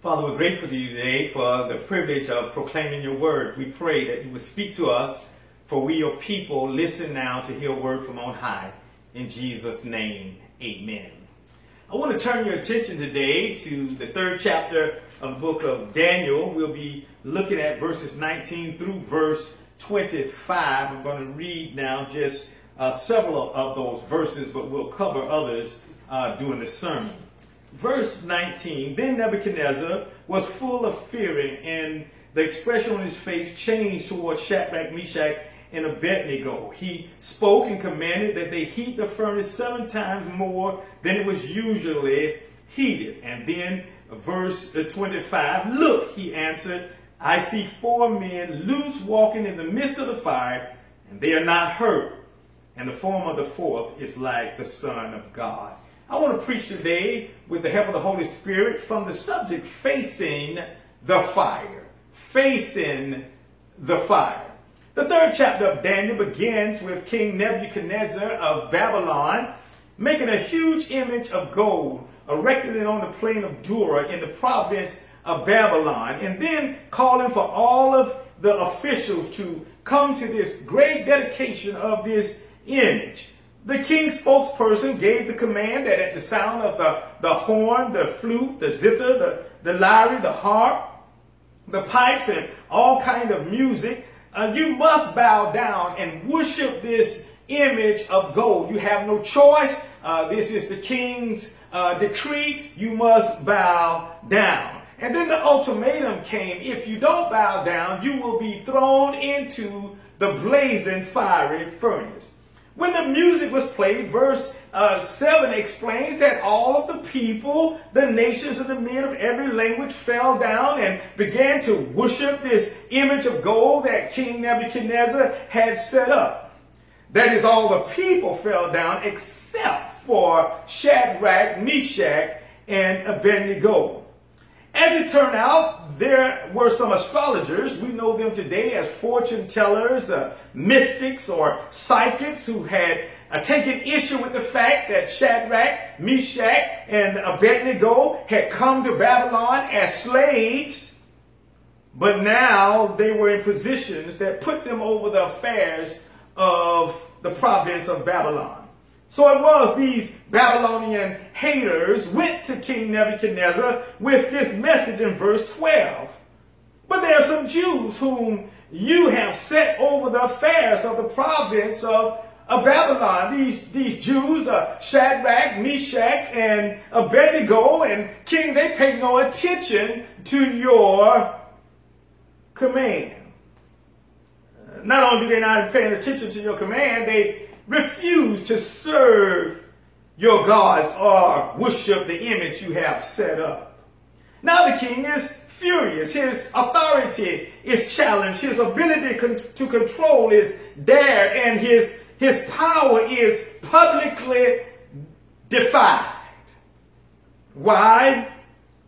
Father, we're grateful to you today for the privilege of proclaiming your word. We pray that you would speak to us, for we, your people, listen now to hear a word from on high. In Jesus' name, amen. I want to turn your attention today to the third chapter of the book of Daniel. We'll be looking at verses 19 through verse 25. I'm going to read now just uh, several of those verses, but we'll cover others uh, during the sermon. Verse 19 Then Nebuchadnezzar was full of fearing, and the expression on his face changed towards Shadrach, Meshach, and Abednego. He spoke and commanded that they heat the furnace seven times more than it was usually heated. And then, verse uh, 25 Look, he answered, I see four men loose walking in the midst of the fire, and they are not hurt. And the form of the fourth is like the Son of God. I want to preach today with the help of the Holy Spirit from the subject facing the fire. Facing the fire. The third chapter of Daniel begins with King Nebuchadnezzar of Babylon making a huge image of gold, erecting it on the plain of Dura in the province of Babylon, and then calling for all of the officials to come to this great dedication of this image. The king's spokesperson gave the command that at the sound of the, the horn, the flute, the zither, the, the lyre, the harp, the pipes, and all kind of music, uh, you must bow down and worship this image of gold. You have no choice. Uh, this is the king's uh, decree. You must bow down. And then the ultimatum came if you don't bow down, you will be thrown into the blazing fiery furnace. When the music was played, verse uh, 7 explains that all of the people, the nations, and the men of every language fell down and began to worship this image of gold that King Nebuchadnezzar had set up. That is, all the people fell down except for Shadrach, Meshach, and Abednego. As it turned out, there were some astrologers. We know them today as fortune tellers, uh, mystics, or psychics who had uh, taken issue with the fact that Shadrach, Meshach, and Abednego had come to Babylon as slaves, but now they were in positions that put them over the affairs of the province of Babylon. So it was these Babylonian haters went to King Nebuchadnezzar with this message in verse 12. But there are some Jews whom you have set over the affairs of the province of, of Babylon. These, these Jews, uh, Shadrach, Meshach, and Abednego, and king, they pay no attention to your command. Not only do they not pay attention to your command, they refuse to serve your gods or worship the image you have set up. Now the king is furious. His authority is challenged. His ability con- to control is there, and his, his power is publicly defied. Why?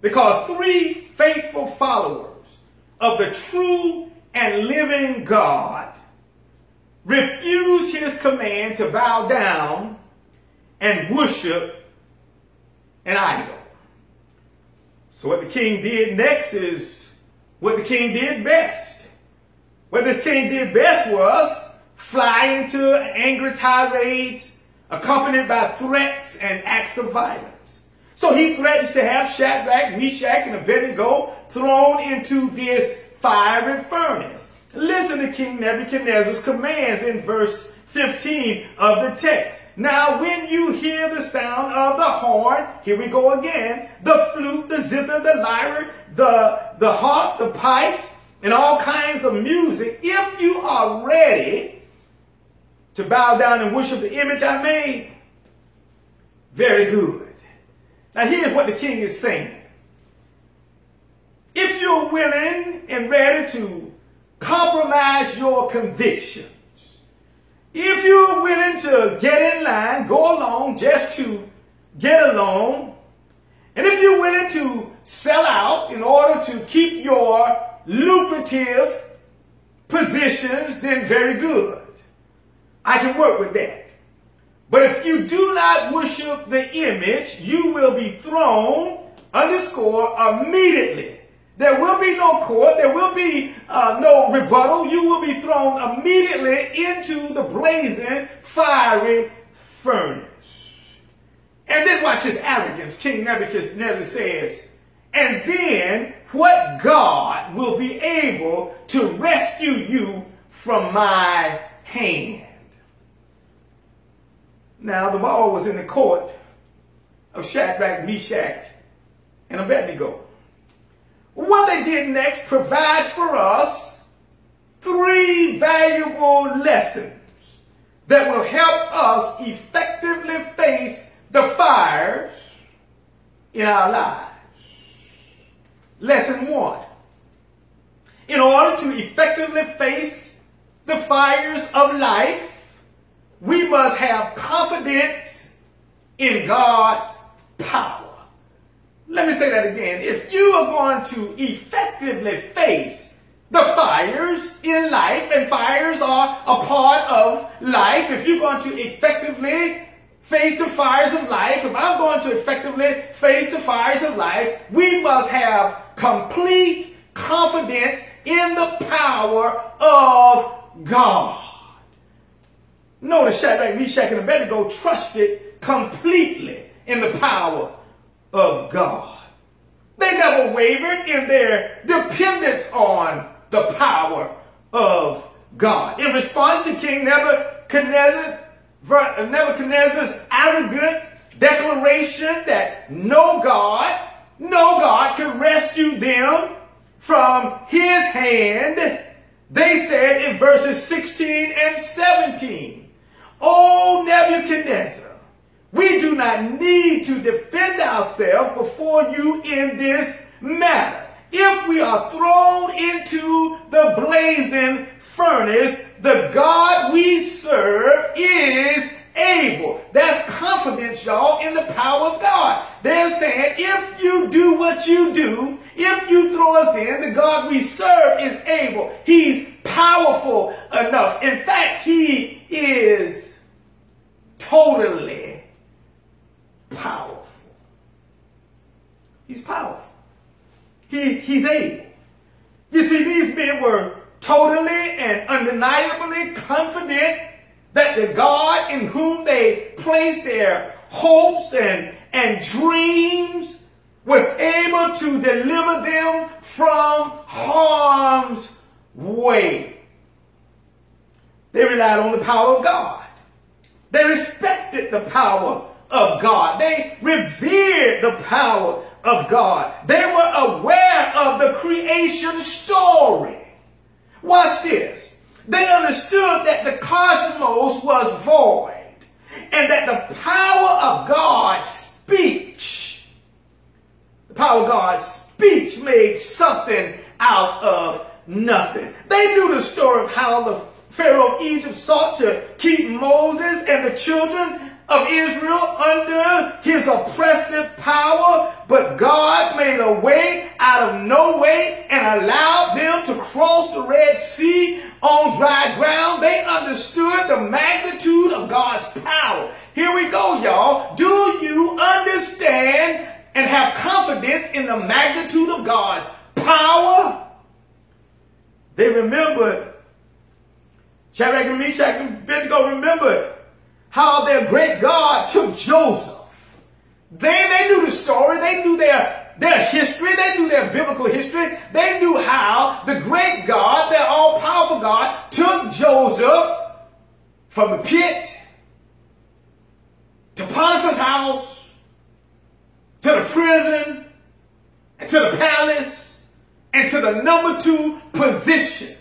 Because three faithful followers of the true and living God refused his command to bow down and worship an idol. So, what the king did next is what the king did best. What this king did best was fly into angry tirades accompanied by threats and acts of violence. So he threatens to have Shadrach, Meshach, and Abednego thrown into this fiery furnace. Listen to King Nebuchadnezzar's commands in verse 15 of the text. Now, when you hear the sound of the horn, here we go again, the flute, the zither, the lyre, the, the harp, the pipes, and all kinds of music, if you are ready to bow down and worship the image I made, very good. Now, here's what the king is saying. If you're willing and ready to compromise your convictions. If you're willing to get in line, go along just to get along, and if you're willing to sell out in order to keep your lucrative positions, then very good. I can work with that. But if you do not worship the image, you will be thrown underscore immediately. There will be no court. There will be uh, no rebuttal. You will be thrown immediately into the blazing, fiery furnace. And then watch his arrogance. King Nebuchadnezzar says, and then what God will be able to rescue you from my hand. Now the ball was in the court of Shadrach, Meshach, and Abednego. What they did next provides for us three valuable lessons that will help us effectively face the fires in our lives. Lesson one. In order to effectively face the fires of life, we must have confidence in God's power. Let me say that again. If you are going to effectively face the fires in life, and fires are a part of life, if you're going to effectively face the fires of life, if I'm going to effectively face the fires of life, we must have complete confidence in the power of God. Notice Shadrach, Meshach, and Abednego trusted completely in the power of God. They never wavered in their dependence on the power of God. In response to King Nebuchadnezzar's, arrogant declaration that no God no God could rescue them from his hand. They said in verses 16 and 17, O Nebuchadnezzar, we do not need to defend ourselves before you in this matter. If we are thrown into the blazing furnace, the God we serve is able. That's confidence, y'all, in the power of God. They're saying if you do what you do, if you throw us in, the God we serve is able. He's powerful enough. In fact, he is totally powerful. He's powerful. He, he's able. You see, these men were totally and undeniably confident that the God in whom they placed their hopes and, and dreams was able to deliver them from harm's way. They relied on the power of God. They respected the power of God. They revered the power of God. They were aware of the creation story. Watch this. They understood that the cosmos was void and that the power of God's speech, the power of God's speech made something out of nothing. They knew the story of how the Pharaoh of Egypt sought to keep Moses and the children of Israel under his oppressive power, but God made a way out of no way and allowed them to cross the Red Sea on dry ground. They understood the magnitude of God's power. Here we go, y'all. Do you understand and have confidence in the magnitude of God's power? They remembered, Shadrach and Meshach and Abednego remembered how their great God took Joseph. They, they knew the story. They knew their, their history. They knew their biblical history. They knew how the great God, their all-powerful God, took Joseph from the pit to Potiphar's house, to the prison, and to the palace, and to the number two position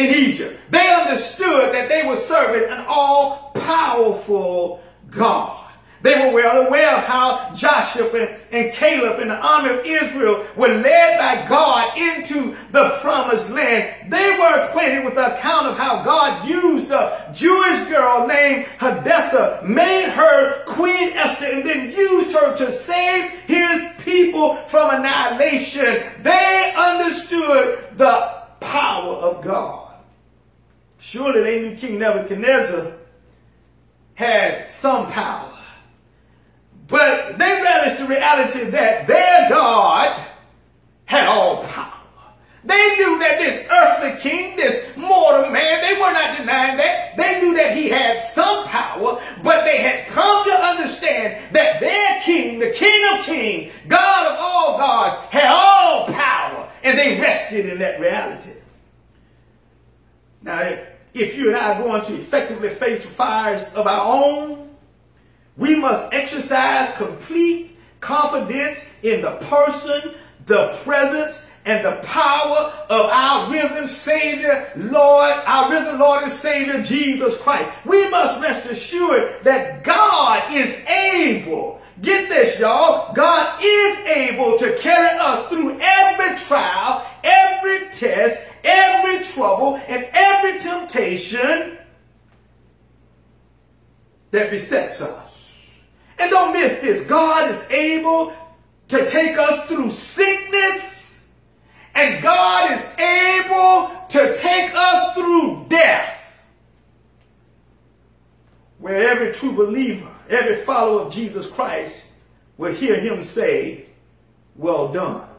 in Egypt. They understood that they were serving an all powerful God. They were well aware of how Joshua and, and, Caleb and the army of Israel were led by God into the promised land. They were acquainted with the account of how God used a Jewish girl named Hadassah, made her Queen Esther, and then used her to save his people from annihilation. They understood the power of God. Surely they knew King Nebuchadnezzar had some power. But they relished the reality that their God had all power. They knew that this earthly king, this mortal man, they were not denying that. They knew that he had some power, but they had come to understand that their king, the king of kings, God of all gods, had all power. And they rested in that reality. Now, if you and I are going to effectively face the fires of our own, we must exercise complete confidence in the person, the presence, and the power of our risen Savior, Lord, our risen Lord and Savior, Jesus Christ. We must rest assured that God is able. Get this, y'all. God is able to carry us through every trial, every test, every trouble, and every temptation that besets us. And don't miss this. God is able to take us through sickness, and God is able to take us through death. Where every true believer, every follower of Jesus Christ will hear him say, Well done.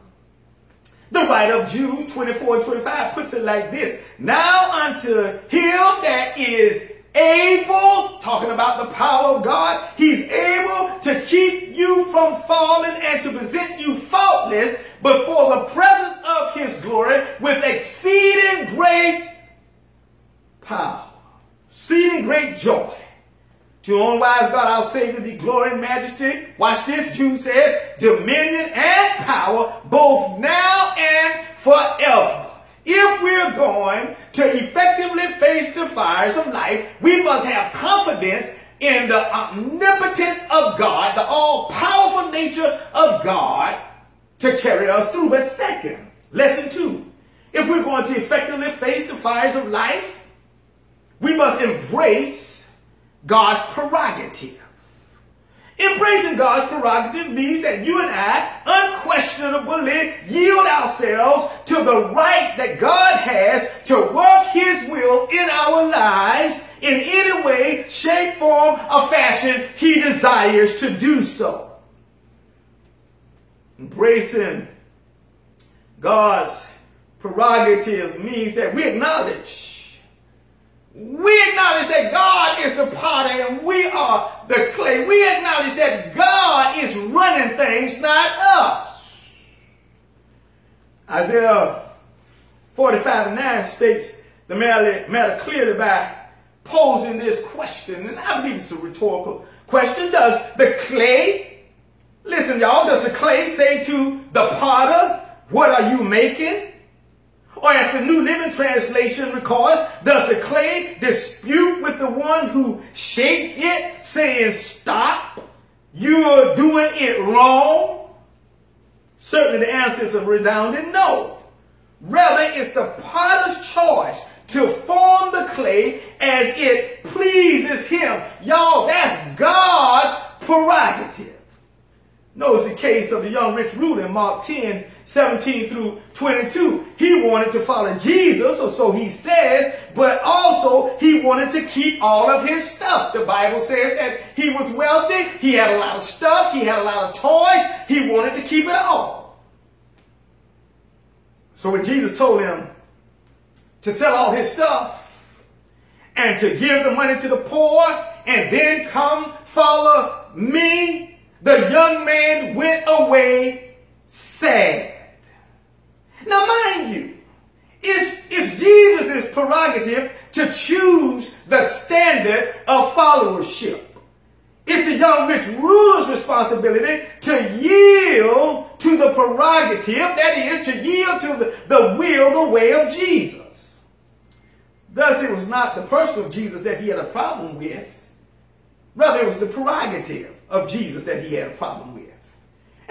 The writer of Jude 24 and 25 puts it like this Now unto him that is able, talking about the power of God, he's able to keep you from falling and to present you faultless before the presence of his glory with exceeding great power, exceeding great joy. To only wise God, our Savior, be glory and majesty. Watch this, Jude says, dominion and power, both now and forever. If we're going to effectively face the fires of life, we must have confidence in the omnipotence of God, the all powerful nature of God to carry us through. But second, lesson two, if we're going to effectively face the fires of life, we must embrace God's prerogative. Embracing God's prerogative means that you and I unquestionably yield ourselves to the right that God has to work His will in our lives in any way, shape, form, or fashion He desires to do so. Embracing God's prerogative means that we acknowledge we acknowledge that God is the potter and we are the clay. We acknowledge that God is running things, not us. Isaiah 45 and 9 states the matter, matter clearly by posing this question, and I believe it's a rhetorical question. Does the clay, listen, y'all, does the clay say to the potter, What are you making? Or as the New Living Translation records, does the clay dispute with the one who shapes it, saying, Stop, you're doing it wrong? Certainly the answer is a resounding no. Rather, it's the potter's choice to form the clay as it pleases him. Y'all, that's God's prerogative. Notice the case of the young rich ruler in Mark 10, 17 through 22. He wanted to follow Jesus, or so he says, but also he wanted to keep all of his stuff. The Bible says that he was wealthy, he had a lot of stuff, he had a lot of toys, he wanted to keep it all. So when Jesus told him to sell all his stuff and to give the money to the poor and then come follow me, the young man went away sad. Now, mind you, it's, it's Jesus' prerogative to choose the standard of followership. It's the young rich ruler's responsibility to yield to the prerogative, that is, to yield to the will, the way of Jesus. Thus, it was not the person of Jesus that he had a problem with. Rather, it was the prerogative of Jesus that he had a problem with.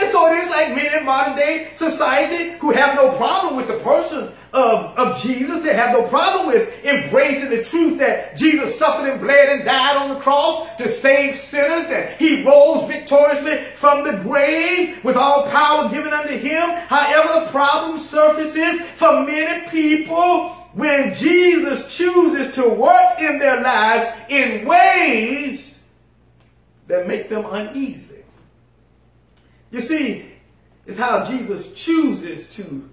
And so it is like men in modern day society who have no problem with the person of, of Jesus. They have no problem with embracing the truth that Jesus suffered and bled and died on the cross to save sinners and he rose victoriously from the grave with all power given unto him. However, the problem surfaces for many people when Jesus chooses to work in their lives in ways that make them uneasy. You see, it's how Jesus chooses to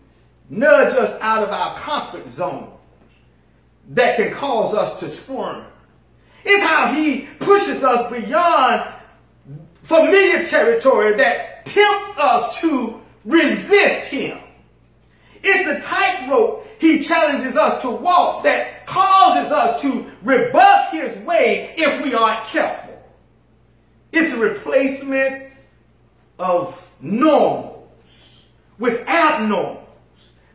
nudge us out of our comfort zone that can cause us to squirm. It's how he pushes us beyond familiar territory that tempts us to resist him. It's the tightrope he challenges us to walk that causes us to rebuff his way if we aren't careful. It's a replacement of normals with abnormals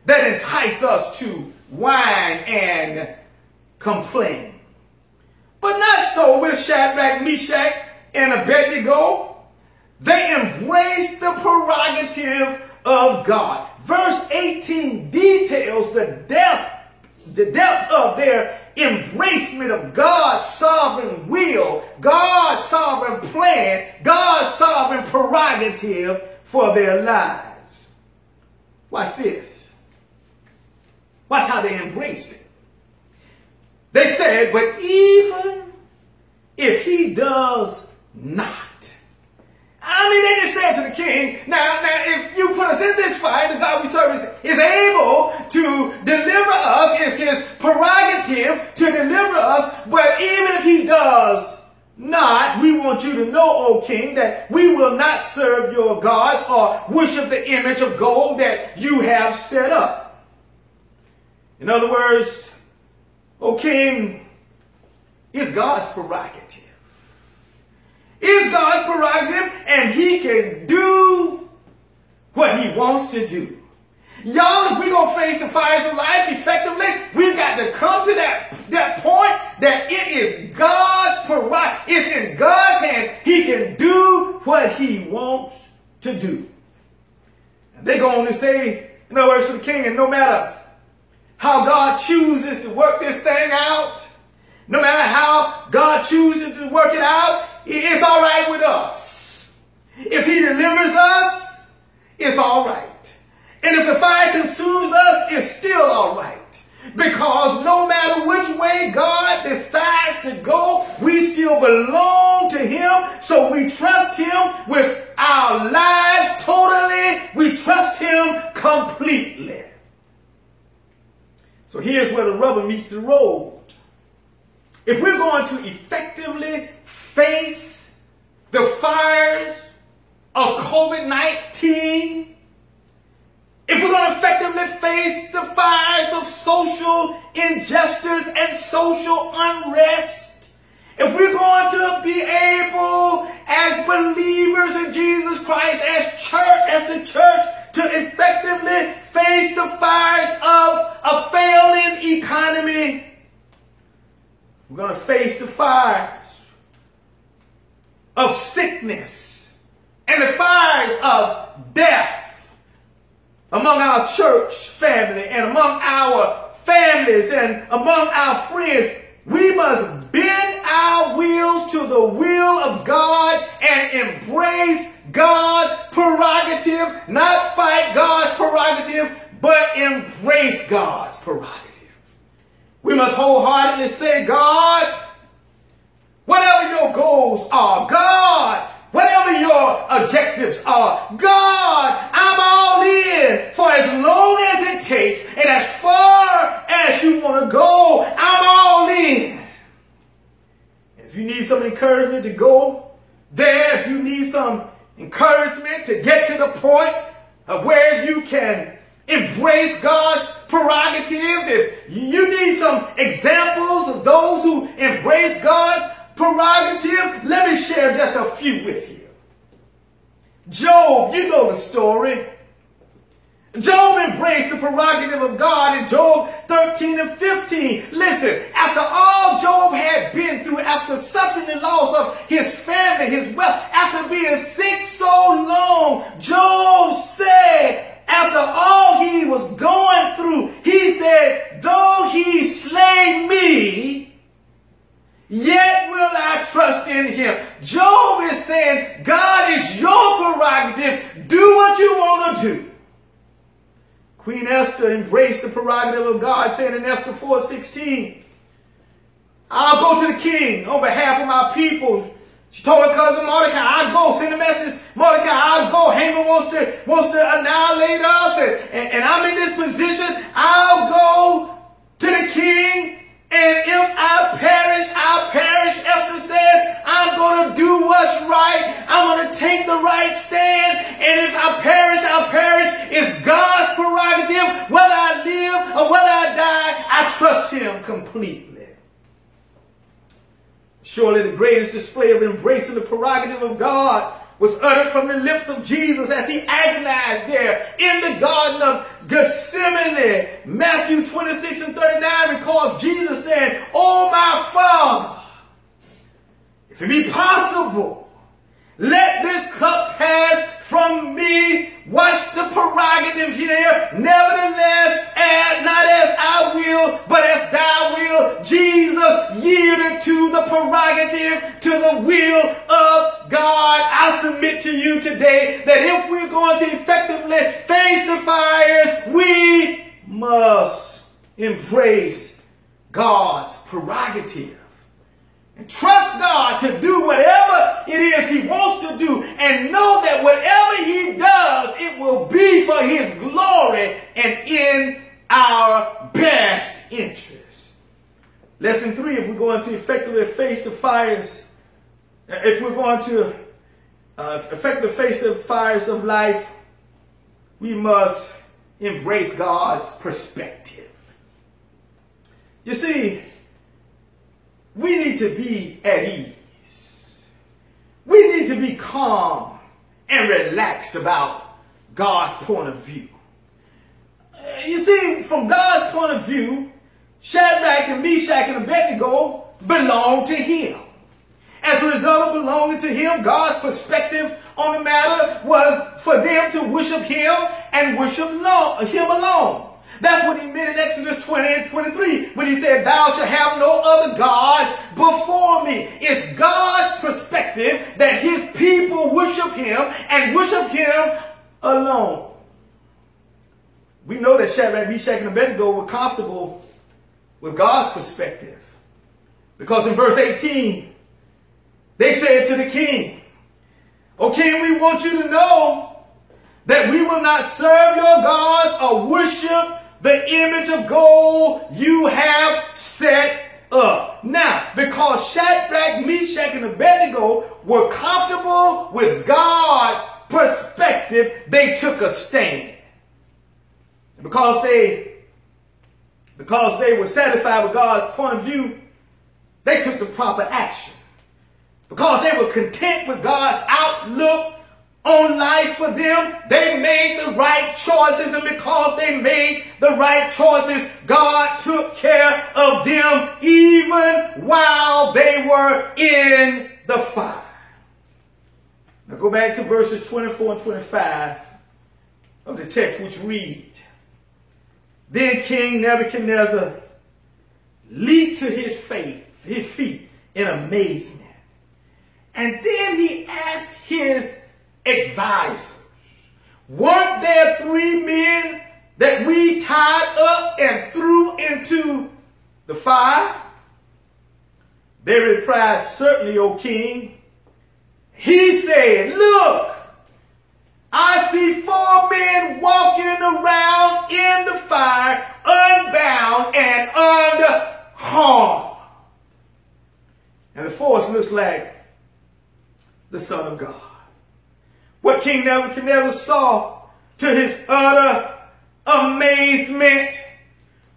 that entice us to whine and complain. But not so with Shadrach, Meshach, and Abednego. They embraced the prerogative of God. Verse 18 details the depth, the depth of their embracement of God's sovereign will, God's sovereign plan, God's sovereign prerogative for their lives. Watch this. Watch how they embrace it. They said, but even if he does not, I mean, they just said to the king, now, now, if you put us in this fight, the God we serve is, is able to deliver us. It's his prerogative to deliver us. But even if he does not, we want you to know, O king, that we will not serve your gods or worship the image of gold that you have set up. In other words, O king, is God's prerogative is God's prerogative and he can do what he wants to do. Y'all, if we're going to face the fires of life effectively, we've got to come to that, that point that it is God's prerogative. It's in God's hand. He can do what he wants to do. And they go on to say, in other words, to the king, and no matter how God chooses to work this thing out, no matter how God chooses to work it out, it's all right with us. If he delivers us, it's all right. And if the fire consumes us, it's still all right. Because no matter which way God decides to go, we still belong to Him. So we trust Him with our lives totally. We trust Him completely. So here's where the rubber meets the road. If we're going to effectively face the fires of COVID 19, if we're going to effectively face the fires of social injustice and social unrest, if we're going to be able, as believers in Jesus Christ, as church, as the church, to effectively face the fires of a failing economy, we're going to face the fires of sickness and the fires of death among our church family and among our families and among our friends. We must bend our wills to the will of God and embrace God's prerogative, not fight God's prerogative, but embrace God's prerogative. We must wholeheartedly say, God, Whatever your goals are, God, whatever your objectives are, God, I'm all in for as long as it takes and as far as you want to go, I'm all in. If you need some encouragement to go there, if you need some encouragement to get to the point of where you can embrace God's prerogative, if you need some examples of those who embrace God's prerogative, let me share just a few with you. Job, you know the story. Job embraced the prerogative of God in Job 13 and 15. Listen, after all Job had been through, after suffering the loss of his family, his wealth, after being sick so long, Job said, after all he was going through, he said, though he slay me, Yet will I trust in him. Job is saying, God is your prerogative. Do what you want to do. Queen Esther embraced the prerogative of God, saying in Esther 4:16, I'll go to the king on behalf of my people She told her cousin Mordecai, I'll go send a message. Mordecai, I'll go. Haman wants to, wants to annihilate us and, and, and I'm in this position. I'll go to the king and if I perish, I'll perish. Esther says, I'm going to do what's right. I'm going to take the right stand. And if I perish, I'll perish. It's God's prerogative. Whether I live or whether I die, I trust him completely. Surely the greatest display of embracing the prerogative of God was uttered from the lips of Jesus as he agonized there in the Garden of Gethsemane. Matthew 26 and 39 records Jesus saying, Oh my Father, if it be possible, let this cup pass from me. Watch the prerogative here. Nevertheless, and not as I will, but as thou will. Jesus yielded to the prerogative, to the will submit to you today that if we're going to effectively face the fires, we must embrace God's prerogative. And trust God to do whatever it is He wants to do. And know that whatever He does, it will be for His glory and in our best interest. Lesson three, if we're going to effectively face the fires, if we're going to uh, effectively face the fires of life, we must embrace God's perspective. You see, we need to be at ease. We need to be calm and relaxed about God's point of view. Uh, you see, from God's point of view, Shadrach and Meshach and Abednego belong to him. As a result of belonging to him, God's perspective on the matter was for them to worship him and worship him alone. That's what he meant in Exodus 20 and 23 when he said, Thou shalt have no other gods before me. It's God's perspective that his people worship him and worship him alone. We know that Shadrach, Meshach, and Abednego were comfortable with God's perspective. Because in verse 18, they said to the king, O king, we want you to know that we will not serve your gods or worship the image of gold you have set up. Now, because Shadrach, Meshach, and Abednego were comfortable with God's perspective, they took a stand. And because they because they were satisfied with God's point of view, they took the proper action. Because they were content with God's outlook on life for them. They made the right choices, and because they made the right choices, God took care of them even while they were in the fire. Now go back to verses 24 and 25 of the text, which read Then King Nebuchadnezzar leaped to his, faith, his feet in amazement. And then he asked his advisors. Weren't there three men that we tied up and threw into the fire? They replied, Certainly, O king. He said, Look, I see four men walking around in the fire, unbound and unharmed. And the fourth looks like the Son of God. What King Nebuchadnezzar saw to his utter amazement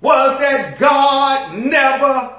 was that God never,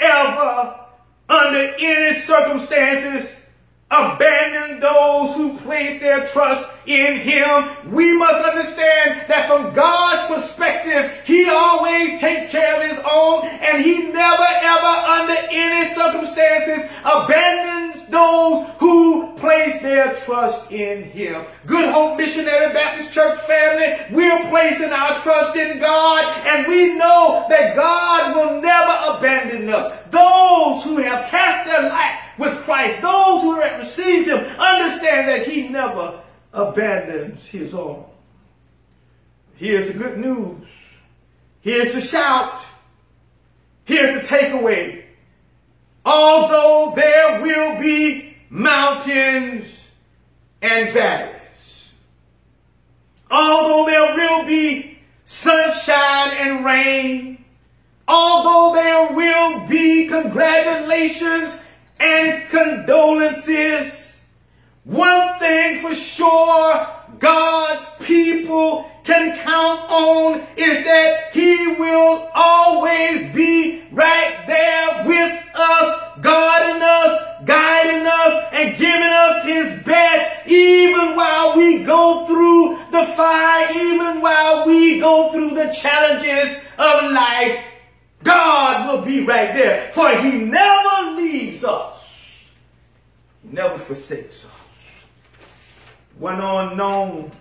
ever, under any circumstances, abandoned those who place their trust in him. We must understand that from God's perspective, he always takes care of his own and he never ever under any circumstances abandons those who place their trust in him. Good Hope Missionary Baptist Church family, we're placing our trust in God and we know that God will never abandon us. Those who have cast their light with Christ, those who have received him, understand that he never abandons his own. Here's the good news. Here's the shout. Here's the takeaway. Although there will be mountains and valleys. Although there will be sunshine and rain. Although there will be congratulations and condolences. One thing for sure, God's people can count on is that He will always be right there with us, guarding us, guiding us, and giving us His best, even while we go through the fire, even while we go through the challenges of life. God will be right there, for He never leaves us, He never forsakes us. One unknown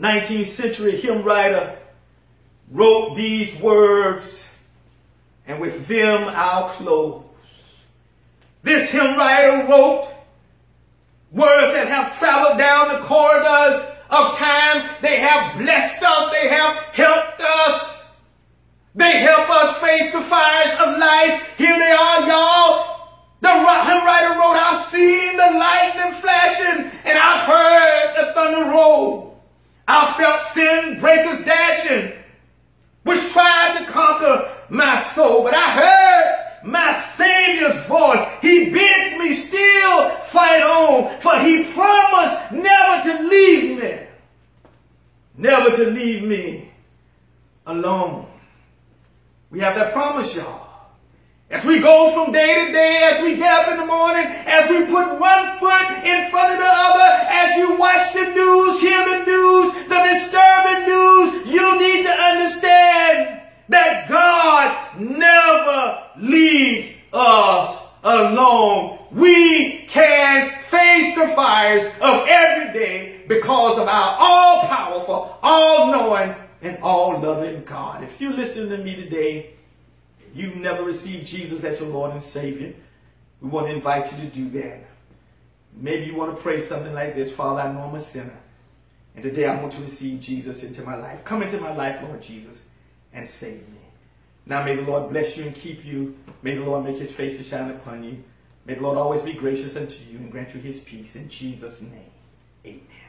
19th century hymn writer wrote these words, and with them I'll close. This hymn writer wrote words that have traveled down the corridors of time. They have blessed us. They have helped us. They help us face the fires of life. Here they are, y'all. The hymn writer wrote, I've seen the lightning flashing and I've heard the thunder roll. I felt sin breakers dashing, which tried to conquer my soul. But I heard my Savior's voice. He bids me still fight on, for he promised never to leave me. Never to leave me alone. We have that promise, y'all. As we go from day to day, as we get up in the morning, as we put one foot in front of the other, as you watch the news, hear the news, the disturbing news, you need to understand that God never leaves us alone. We can face the fires of every day because of our all powerful, all knowing, and all loving God. If me today, you've never received Jesus as your Lord and Savior, we want to invite you to do that. Maybe you want to pray something like this Father, I know I'm a sinner. And today I want to receive Jesus into my life. Come into my life, Lord Jesus, and save me. Now may the Lord bless you and keep you. May the Lord make his face to shine upon you. May the Lord always be gracious unto you and grant you his peace. In Jesus' name, amen.